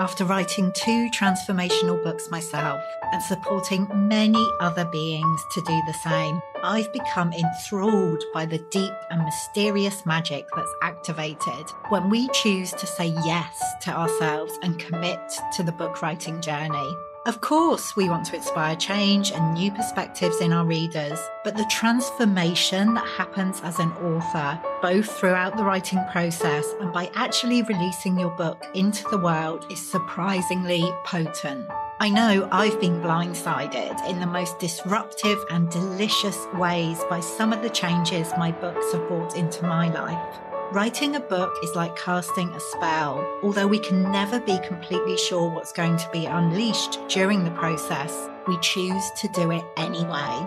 After writing two transformational books myself and supporting many other beings to do the same, I've become enthralled by the deep and mysterious magic that's activated when we choose to say yes to ourselves and commit to the book writing journey. Of course, we want to inspire change and new perspectives in our readers, but the transformation that happens as an author, both throughout the writing process and by actually releasing your book into the world, is surprisingly potent. I know I've been blindsided in the most disruptive and delicious ways by some of the changes my books have brought into my life. Writing a book is like casting a spell. Although we can never be completely sure what's going to be unleashed during the process, we choose to do it anyway.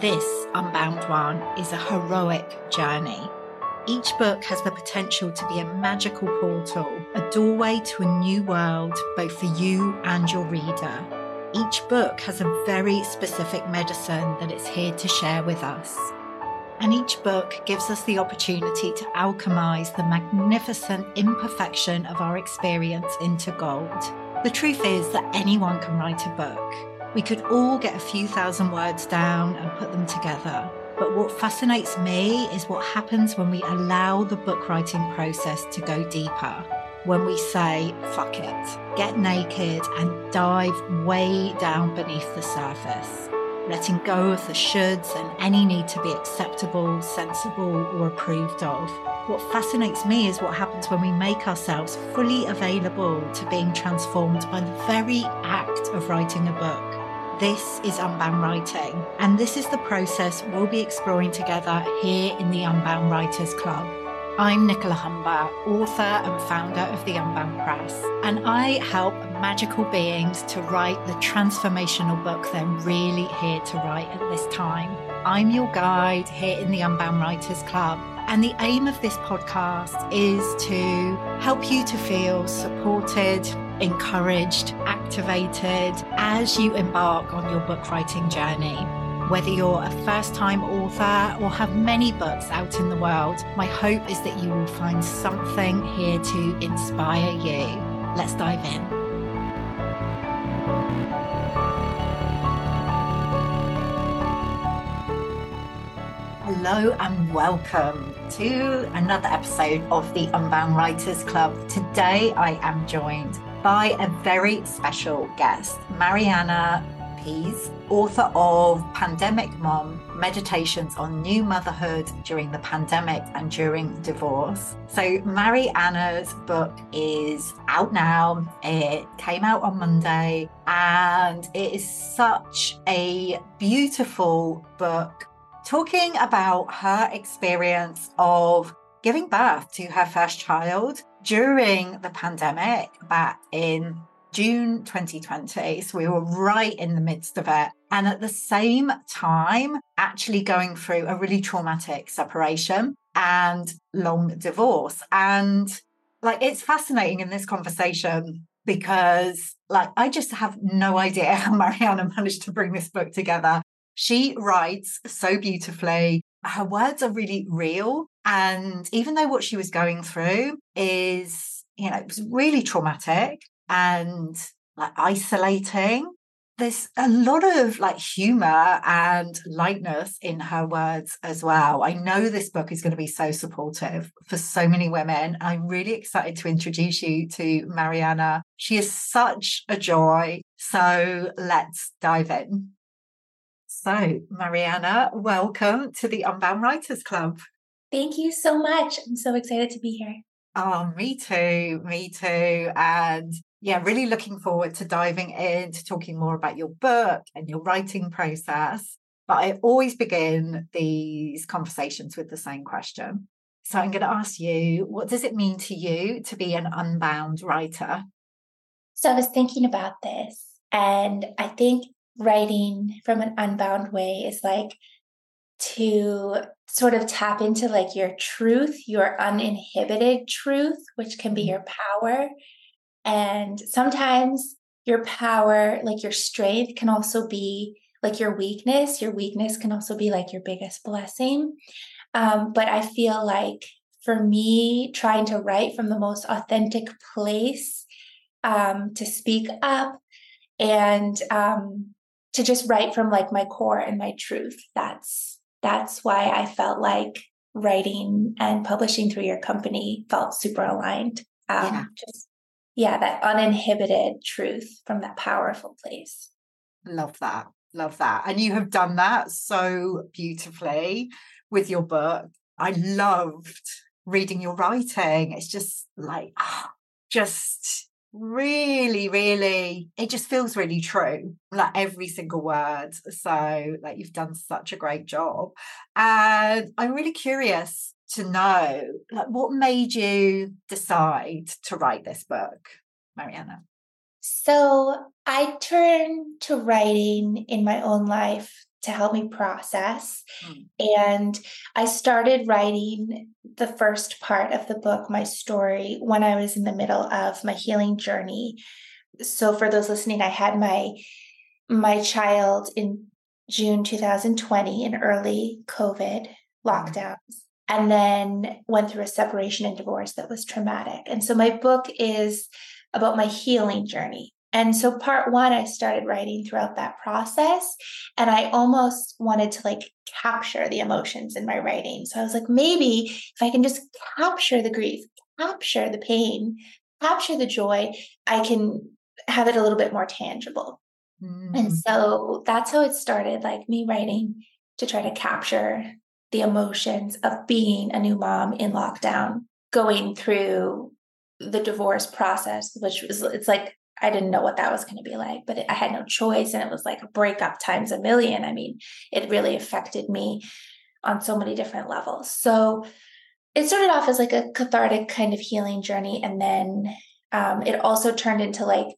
This Unbound One is a heroic journey. Each book has the potential to be a magical portal, a doorway to a new world, both for you and your reader. Each book has a very specific medicine that it's here to share with us and each book gives us the opportunity to alchemize the magnificent imperfection of our experience into gold. The truth is that anyone can write a book. We could all get a few thousand words down and put them together. But what fascinates me is what happens when we allow the book writing process to go deeper. When we say, fuck it, get naked and dive way down beneath the surface letting go of the shoulds and any need to be acceptable, sensible, or approved of. What fascinates me is what happens when we make ourselves fully available to being transformed by the very act of writing a book. This is Unbound Writing, and this is the process we'll be exploring together here in the Unbound Writers Club. I'm Nicola Humber, author and founder of the Unbound Press, and I help magical beings to write the transformational book they're really here to write at this time. I'm your guide here in the Unbound Writers Club, and the aim of this podcast is to help you to feel supported, encouraged, activated as you embark on your book writing journey. Whether you're a first time author or have many books out in the world, my hope is that you will find something here to inspire you. Let's dive in. Hello and welcome to another episode of the Unbound Writers Club. Today I am joined by a very special guest, Marianna Pease, author of Pandemic Mom Meditations on New Motherhood During the Pandemic and During Divorce. So, Marianna's book is out now. It came out on Monday, and it is such a beautiful book talking about her experience of giving birth to her first child during the pandemic back in June 2020. So we were right in the midst of it. And at the same time, actually going through a really traumatic separation and long divorce. And like, it's fascinating in this conversation because, like, I just have no idea how Marianna managed to bring this book together. She writes so beautifully. Her words are really real. And even though what she was going through is, you know, it was really traumatic, and like isolating. There's a lot of like humor and lightness in her words as well. I know this book is going to be so supportive for so many women. I'm really excited to introduce you to Marianna. She is such a joy. So let's dive in. So, Marianna, welcome to the Unbound Writers Club. Thank you so much. I'm so excited to be here. Oh, me too. Me too. And yeah, really looking forward to diving into talking more about your book and your writing process. But I always begin these conversations with the same question. So I'm going to ask you, what does it mean to you to be an unbound writer? So I was thinking about this, and I think writing from an unbound way is like to sort of tap into like your truth, your uninhibited truth, which can be mm-hmm. your power and sometimes your power, like your strength, can also be like your weakness. Your weakness can also be like your biggest blessing. Um, but I feel like for me, trying to write from the most authentic place um, to speak up and um, to just write from like my core and my truth. That's that's why I felt like writing and publishing through your company felt super aligned. Um, yeah. Just yeah, that uninhibited truth from that powerful place. Love that. Love that. And you have done that so beautifully with your book. I loved reading your writing. It's just like, ah, just really, really, it just feels really true, like every single word. So, like, you've done such a great job. And I'm really curious to know, like, what made you decide to write this book, Marianna? So, I turned to writing in my own life to help me process. Mm. And I started writing the first part of the book, my story, when I was in the middle of my healing journey. So for those listening, I had my my child in June 2020 in early COVID mm. lockdowns. And then went through a separation and divorce that was traumatic. And so my book is about my healing journey. And so part one, I started writing throughout that process. And I almost wanted to like capture the emotions in my writing. So I was like, maybe if I can just capture the grief, capture the pain, capture the joy, I can have it a little bit more tangible. Mm. And so that's how it started, like me writing to try to capture the emotions of being a new mom in lockdown, going through the divorce process, which was, it's like I didn't know what that was going to be like, but I had no choice. And it was like a breakup times a million. I mean, it really affected me on so many different levels. So it started off as like a cathartic kind of healing journey. And then um, it also turned into like,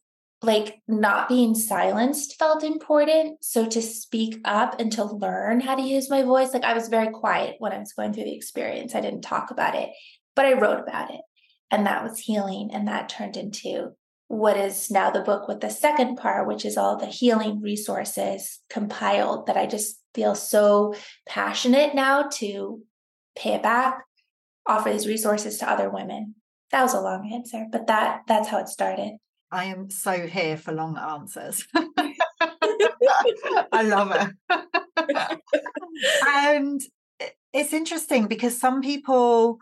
like not being silenced felt important. So to speak up and to learn how to use my voice, like I was very quiet when I was going through the experience. I didn't talk about it, but I wrote about it. And that was healing. And that turned into what is now the book with the second part, which is all the healing resources compiled that I just feel so passionate now to pay it back, offer these resources to other women. That was a long answer, but that that's how it started. I am so here for long answers. I love it. and it's interesting because some people,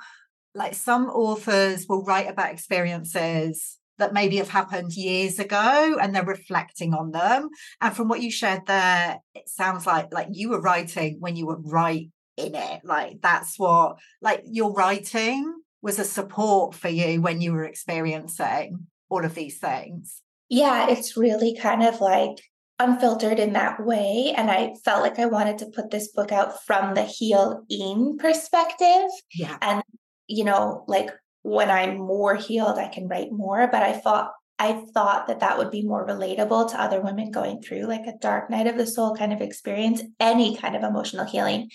like some authors, will write about experiences that maybe have happened years ago and they're reflecting on them. And from what you shared there it sounds like like you were writing when you were right in it. Like that's what like your writing was a support for you when you were experiencing all of these things. Yeah it's really kind of like unfiltered in that way and i felt like i wanted to put this book out from the heal in perspective. Yeah. And you know like when I'm more healed, I can write more. But I thought I thought that that would be more relatable to other women going through like a dark night of the soul kind of experience, any kind of emotional healing,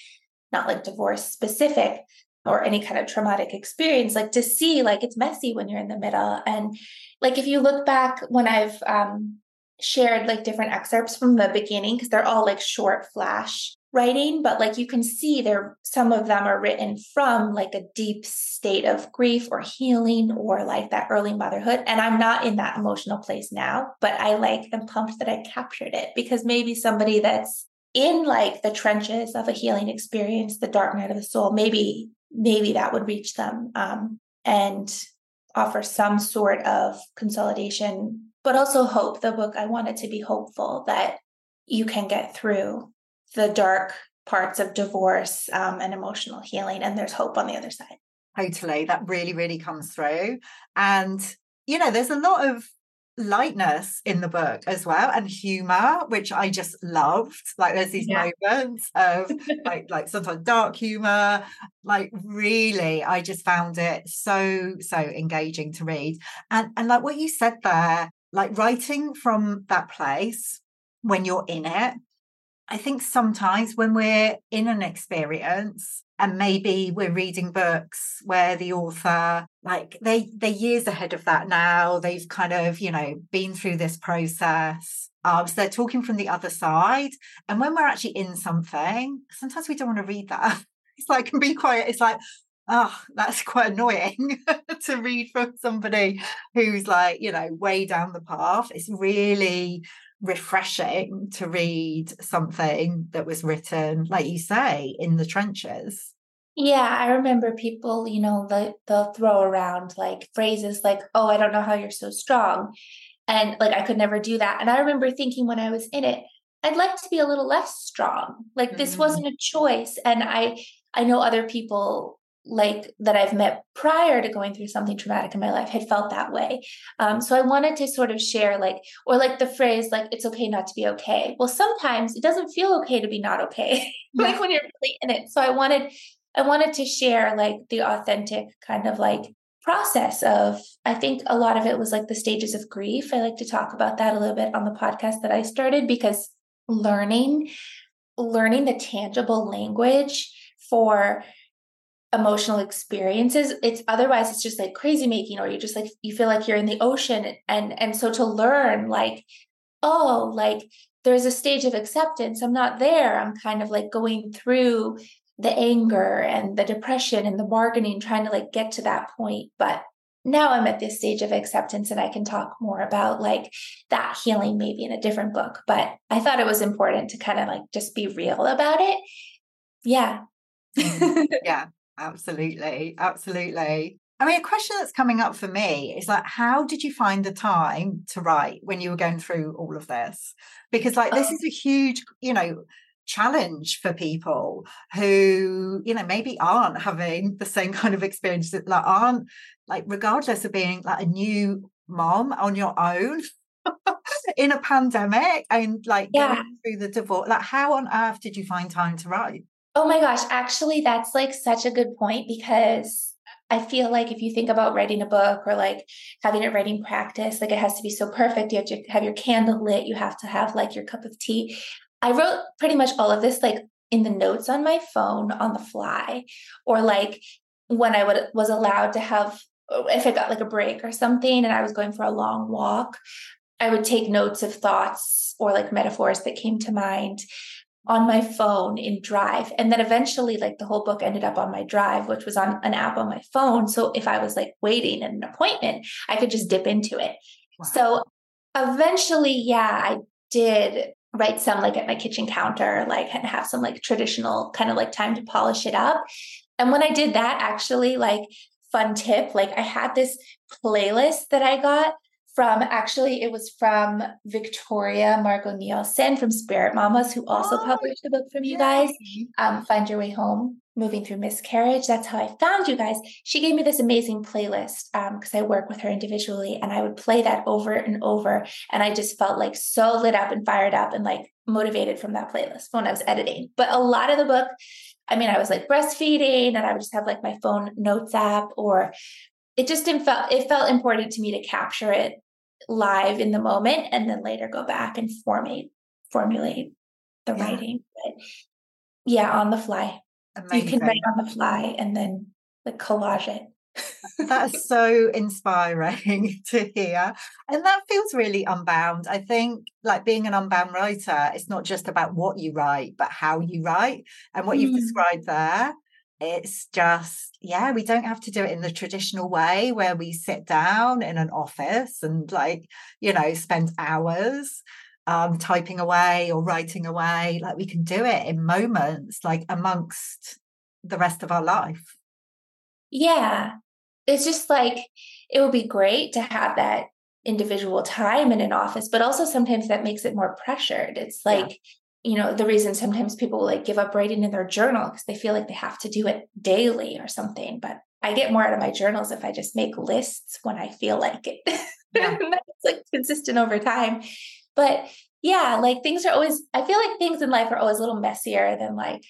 not like divorce specific or any kind of traumatic experience, like to see like it's messy when you're in the middle. And like if you look back when I've um, shared like different excerpts from the beginning, because they're all like short flash writing, but like you can see there, some of them are written from like a deep state of grief or healing or like that early motherhood. And I'm not in that emotional place now, but I like am pumped that I captured it because maybe somebody that's in like the trenches of a healing experience, the dark night of the soul, maybe, maybe that would reach them um, and offer some sort of consolidation, but also hope. The book, I want it to be hopeful that you can get through the dark parts of divorce um, and emotional healing, and there's hope on the other side. Totally. That really, really comes through. And, you know, there's a lot of lightness in the book as well and humor which i just loved like there's these yeah. moments of like like sometimes dark humor like really i just found it so so engaging to read and and like what you said there like writing from that place when you're in it I think sometimes when we're in an experience and maybe we're reading books where the author like they they're years ahead of that now. They've kind of you know been through this process um, so they're talking from the other side. And when we're actually in something sometimes we don't want to read that. It's like can be quiet. It's like oh, that's quite annoying to read from somebody who's like, you know, way down the path. It's really refreshing to read something that was written, like you say, in the trenches. Yeah, I remember people, you know, the, they'll throw around like phrases like, oh, I don't know how you're so strong. And like, I could never do that. And I remember thinking when I was in it, I'd like to be a little less strong. Like, mm-hmm. this wasn't a choice. And I, I know other people like that I've met prior to going through something traumatic in my life had felt that way. Um, so I wanted to sort of share, like, or like the phrase, like, it's okay not to be okay. Well, sometimes it doesn't feel okay to be not okay, like when you're really in it. So I wanted, I wanted to share like the authentic kind of like process of, I think a lot of it was like the stages of grief. I like to talk about that a little bit on the podcast that I started because learning, learning the tangible language for emotional experiences. It's otherwise it's just like crazy making or you just like you feel like you're in the ocean and and so to learn like oh like there's a stage of acceptance. I'm not there. I'm kind of like going through the anger and the depression and the bargaining trying to like get to that point. But now i'm at this stage of acceptance and i can talk more about like that healing maybe in a different book. But i thought it was important to kind of like just be real about it. Yeah. Mm, yeah Absolutely. Absolutely. I mean, a question that's coming up for me is like, how did you find the time to write when you were going through all of this? Because, like, this oh. is a huge, you know, challenge for people who, you know, maybe aren't having the same kind of experience that like, aren't like, regardless of being like a new mom on your own. in a pandemic and like yeah. going through the divorce like how on earth did you find time to write Oh my gosh, actually, that's like such a good point because I feel like if you think about writing a book or like having a writing practice, like it has to be so perfect. You have to have your candle lit, you have to have like your cup of tea. I wrote pretty much all of this like in the notes on my phone on the fly, or like when I would was allowed to have if I got like a break or something and I was going for a long walk, I would take notes of thoughts or like metaphors that came to mind on my phone in Drive. And then eventually, like the whole book ended up on my Drive, which was on an app on my phone. So if I was like waiting at an appointment, I could just dip into it. Wow. So eventually, yeah, I did write some like at my kitchen counter, like and have some like traditional kind of like time to polish it up. And when I did that, actually, like fun tip, like I had this playlist that I got from actually it was from Victoria Margot Nielsen from Spirit Mamas, who also oh, published a book from you guys. Um, Find Your Way Home, Moving Through Miscarriage. That's how I found you guys. She gave me this amazing playlist because um, I work with her individually, and I would play that over and over, and I just felt like so lit up and fired up and like motivated from that playlist when I was editing. But a lot of the book, I mean, I was like breastfeeding, and I would just have like my phone notes app or it just didn't felt it felt important to me to capture it live in the moment and then later go back and formate formulate the yeah. writing but yeah on the fly Amazing. you can write on the fly and then like collage it that's so inspiring to hear and that feels really unbound i think like being an unbound writer it's not just about what you write but how you write and what mm. you've described there it's just yeah we don't have to do it in the traditional way where we sit down in an office and like you know spend hours um typing away or writing away. Like we can do it in moments like amongst the rest of our life. Yeah. It's just like it would be great to have that individual time in an office but also sometimes that makes it more pressured. It's like you know the reason sometimes people like give up writing in their journal because they feel like they have to do it daily or something but i get more out of my journals if i just make lists when i feel like it. Yeah. it's like consistent over time. But yeah like things are always i feel like things in life are always a little messier than like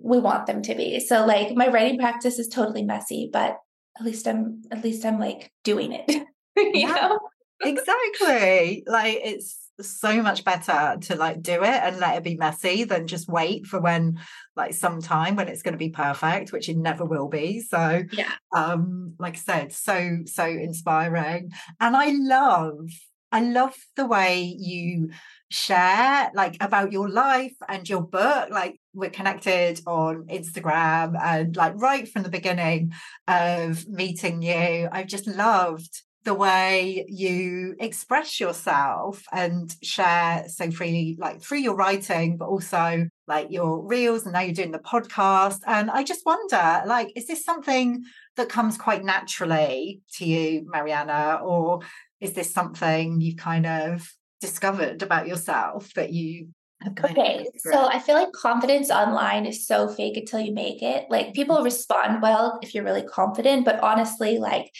we want them to be. So like my writing practice is totally messy but at least i'm at least i'm like doing it. You yeah, know? Exactly. Like it's so much better to like do it and let it be messy than just wait for when like some time when it's going to be perfect which it never will be. So yeah. um like i said so so inspiring. And i love i love the way you share like about your life and your book like we're connected on Instagram and like right from the beginning of meeting you, I've just loved the way you express yourself and share so freely, like through your writing, but also like your reels. And now you're doing the podcast. And I just wonder, like, is this something that comes quite naturally to you, Marianna, or is this something you've kind of discovered about yourself that you okay so i feel like confidence online is so fake until you make it like people respond well if you're really confident but honestly like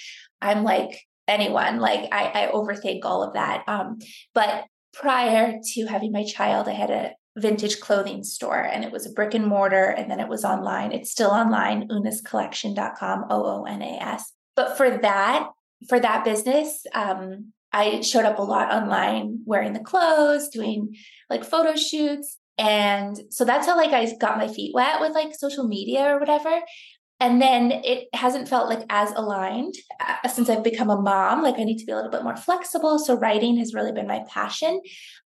i'm like anyone. Like I, I overthink all of that. Um, but prior to having my child, I had a vintage clothing store and it was a brick and mortar and then it was online. It's still online, oonascollection.com, O O N A S. But for that, for that business, um, I showed up a lot online wearing the clothes, doing like photo shoots. And so that's how like I got my feet wet with like social media or whatever and then it hasn't felt like as aligned uh, since I've become a mom. Like I need to be a little bit more flexible. So writing has really been my passion.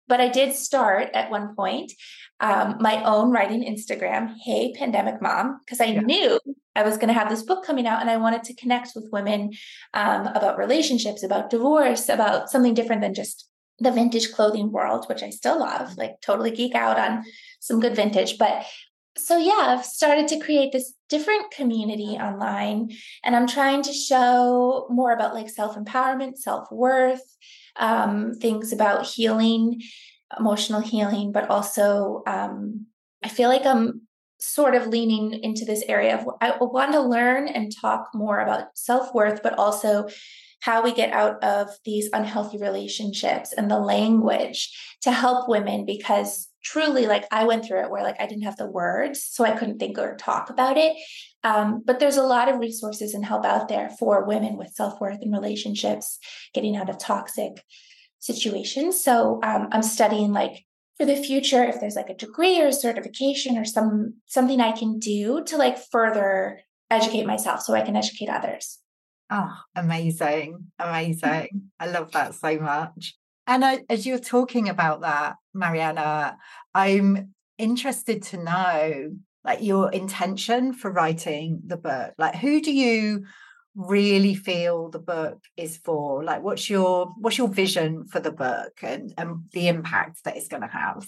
But I did start at one point um, my own writing Instagram, Hey Pandemic Mom, because I yeah. knew I was going to have this book coming out and I wanted to connect with women um, about relationships, about divorce, about something different than just the vintage clothing world, which I still love, like totally geek out on some good vintage. But so yeah i've started to create this different community online and i'm trying to show more about like self-empowerment self-worth um, things about healing emotional healing but also um, i feel like i'm sort of leaning into this area of i want to learn and talk more about self-worth but also how we get out of these unhealthy relationships and the language to help women because truly like I went through it where like I didn't have the words, so I couldn't think or talk about it. Um, but there's a lot of resources and help out there for women with self worth and relationships, getting out of toxic situations. So um, I'm studying like for the future if there's like a degree or a certification or some something I can do to like further educate myself so I can educate others. Oh, amazing. Amazing. I love that so much. And I, as you're talking about that, Marianna, I'm interested to know like your intention for writing the book. Like who do you really feel the book is for? Like what's your what's your vision for the book and, and the impact that it's gonna have?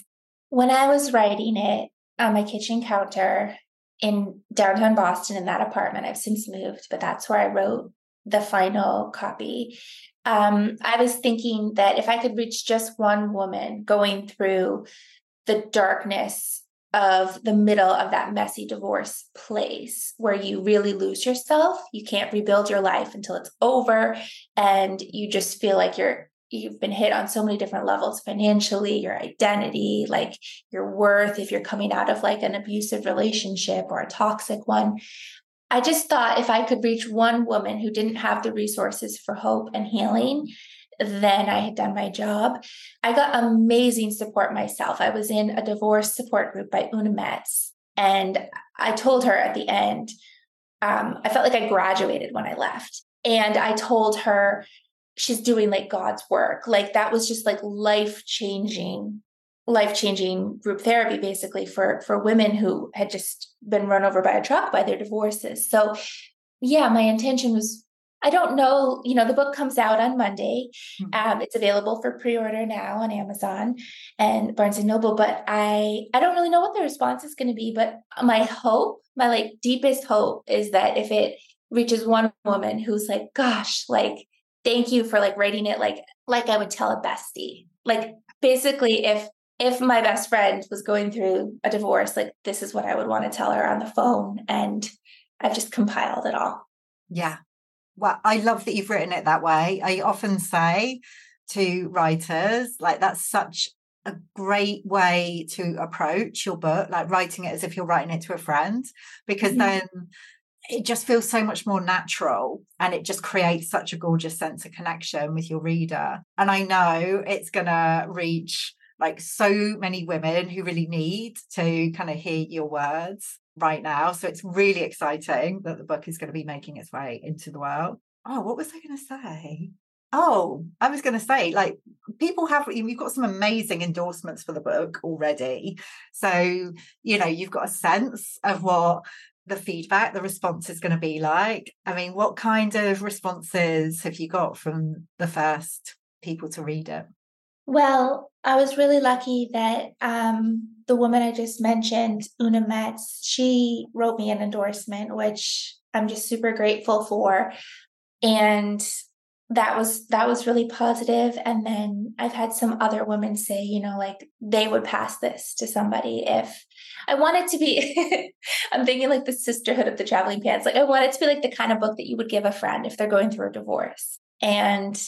When I was writing it on my kitchen counter in downtown Boston in that apartment, I've since moved, but that's where I wrote the final copy um, I was thinking that if I could reach just one woman going through the darkness of the middle of that messy divorce place where you really lose yourself, you can't rebuild your life until it's over, and you just feel like you're you've been hit on so many different levels financially, your identity, like your worth, if you're coming out of like an abusive relationship or a toxic one. I just thought if I could reach one woman who didn't have the resources for hope and healing, then I had done my job. I got amazing support myself. I was in a divorce support group by Una Metz. And I told her at the end, um, I felt like I graduated when I left. And I told her she's doing like God's work. Like that was just like life changing life-changing group therapy basically for for women who had just been run over by a truck by their divorces. So yeah my intention was i don't know you know the book comes out on monday. Mm-hmm. um, it's available for pre-order now on amazon and barnes and noble but i i don't really know what the response is going to be but my hope my like deepest hope is that if it reaches one woman who's like gosh like thank you for like writing it like like i would tell a bestie. Like basically if if my best friend was going through a divorce, like this is what I would want to tell her on the phone. And I've just compiled it all. Yeah. Well, I love that you've written it that way. I often say to writers, like, that's such a great way to approach your book, like writing it as if you're writing it to a friend, because mm-hmm. then it just feels so much more natural and it just creates such a gorgeous sense of connection with your reader. And I know it's going to reach like so many women who really need to kind of hear your words right now. So it's really exciting that the book is going to be making its way into the world. Oh, what was I going to say? Oh, I was going to say, like, people have, you've got some amazing endorsements for the book already. So, you know, you've got a sense of what the feedback, the response is going to be like. I mean, what kind of responses have you got from the first people to read it? Well, I was really lucky that um, the woman I just mentioned, Una Metz, she wrote me an endorsement, which I'm just super grateful for. And that was that was really positive. and then i've had some other women say you know like they would pass this to somebody if i want it to be i'm thinking like the sisterhood of the traveling pants like i want it to be like the kind of book that you would give a friend if they're going through a divorce and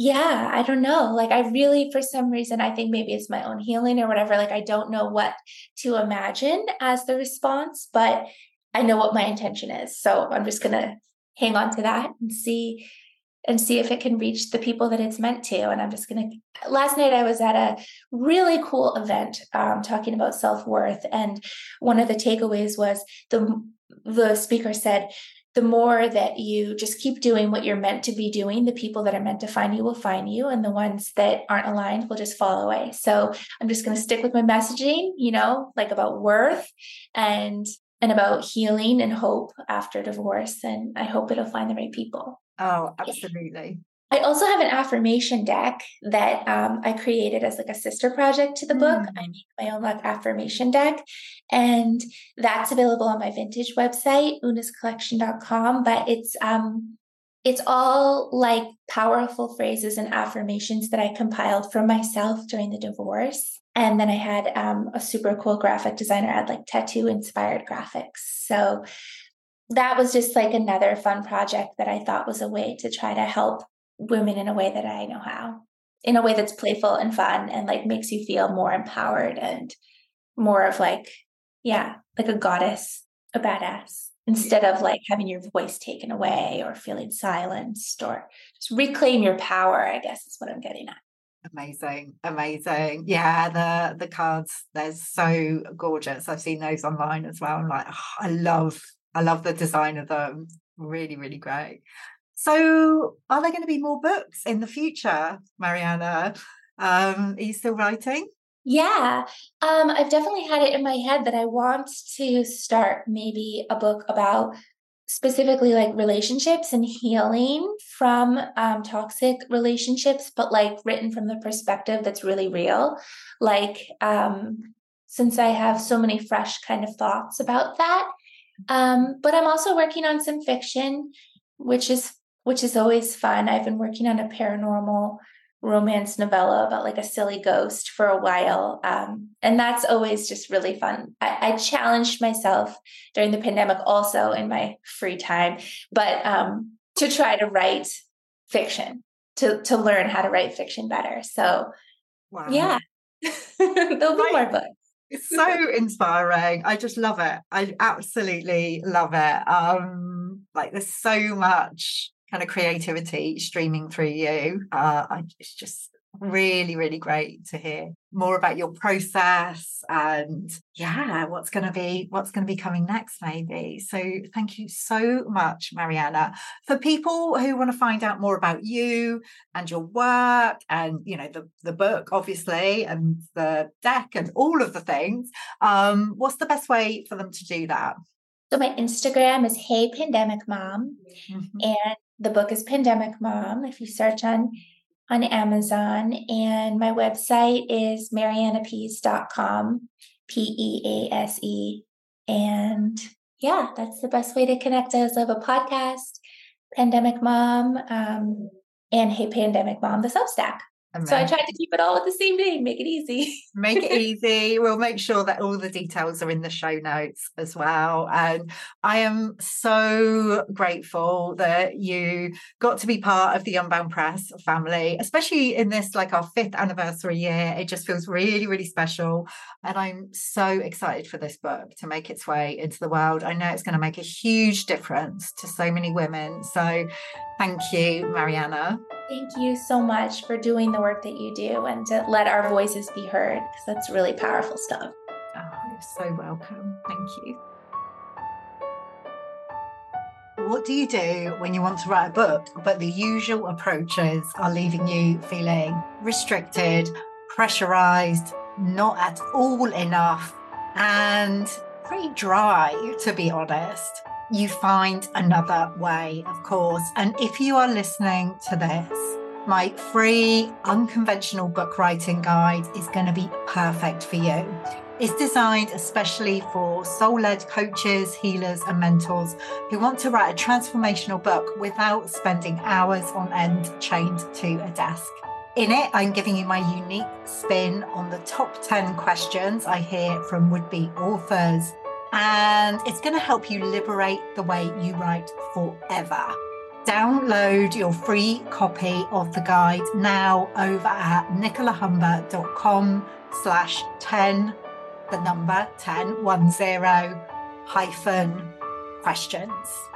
yeah i don't know like i really for some reason i think maybe it's my own healing or whatever like i don't know what to imagine as the response but i know what my intention is so i'm just gonna hang on to that and see and see if it can reach the people that it's meant to. And I'm just going to. Last night, I was at a really cool event um, talking about self worth. And one of the takeaways was the, the speaker said, the more that you just keep doing what you're meant to be doing, the people that are meant to find you will find you, and the ones that aren't aligned will just fall away. So I'm just going to stick with my messaging, you know, like about worth and and about healing and hope after divorce. And I hope it'll find the right people. Oh, absolutely. I also have an affirmation deck that um, I created as like a sister project to the mm. book. I make my own like affirmation deck, and that's available on my vintage website, oonascollection.com. But it's um, it's all like powerful phrases and affirmations that I compiled for myself during the divorce. And then I had um, a super cool graphic designer add like tattoo inspired graphics. So that was just like another fun project that I thought was a way to try to help women in a way that I know how, in a way that's playful and fun and like makes you feel more empowered and more of like, yeah, like a goddess, a badass, instead of like having your voice taken away or feeling silenced or just reclaim your power, I guess is what I'm getting at. Amazing, amazing. Yeah, the the cards, they're so gorgeous. I've seen those online as well. I'm like, oh, I love I love the design of them. Really, really great. So, are there going to be more books in the future, Marianna? Um, are you still writing? Yeah, um, I've definitely had it in my head that I want to start maybe a book about specifically like relationships and healing from um, toxic relationships, but like written from the perspective that's really real. Like, um, since I have so many fresh kind of thoughts about that, um, but I'm also working on some fiction, which is which is always fun. I've been working on a paranormal romance novella about like a silly ghost for a while. Um, and that's always just really fun. I, I, challenged myself during the pandemic also in my free time, but um, to try to write fiction, to to learn how to write fiction better. So wow. yeah. There'll be more books. It's so inspiring. I just love it. I absolutely love it. Um, like there's so much kind of creativity streaming through you. Uh, I, it's just really really great to hear more about your process and yeah what's going to be what's going to be coming next maybe so thank you so much marianna for people who want to find out more about you and your work and you know the the book obviously and the deck and all of the things um what's the best way for them to do that so my instagram is hey pandemic mom mm-hmm. and the book is pandemic mom if you search on on Amazon. And my website is marianapease.com, P E A S E. And yeah, that's the best way to connect us. Have a podcast, Pandemic Mom, um, and Hey Pandemic Mom, the Substack. So I tried to keep it all at the same name, make it easy. make it easy. We'll make sure that all the details are in the show notes as well. And I am so grateful that you got to be part of the Unbound Press family, especially in this like our fifth anniversary year. It just feels really, really special. And I'm so excited for this book to make its way into the world. I know it's going to make a huge difference to so many women. So thank you, Marianna. Thank you so much for doing the work that you do and to let our voices be heard because that's really powerful stuff. Oh, you're so welcome. Thank you. what do you do when you want to write a book, but the usual approaches are leaving you feeling restricted, pressurized, not at all enough, and pretty dry, to be honest? You find another way, of course. And if you are listening to this, my free unconventional book writing guide is going to be perfect for you. It's designed especially for soul led coaches, healers, and mentors who want to write a transformational book without spending hours on end chained to a desk. In it, I'm giving you my unique spin on the top 10 questions I hear from would be authors. And it's going to help you liberate the way you write forever. Download your free copy of the guide now over at nicolahumber.com slash 10 the number 10, 10 hyphen questions.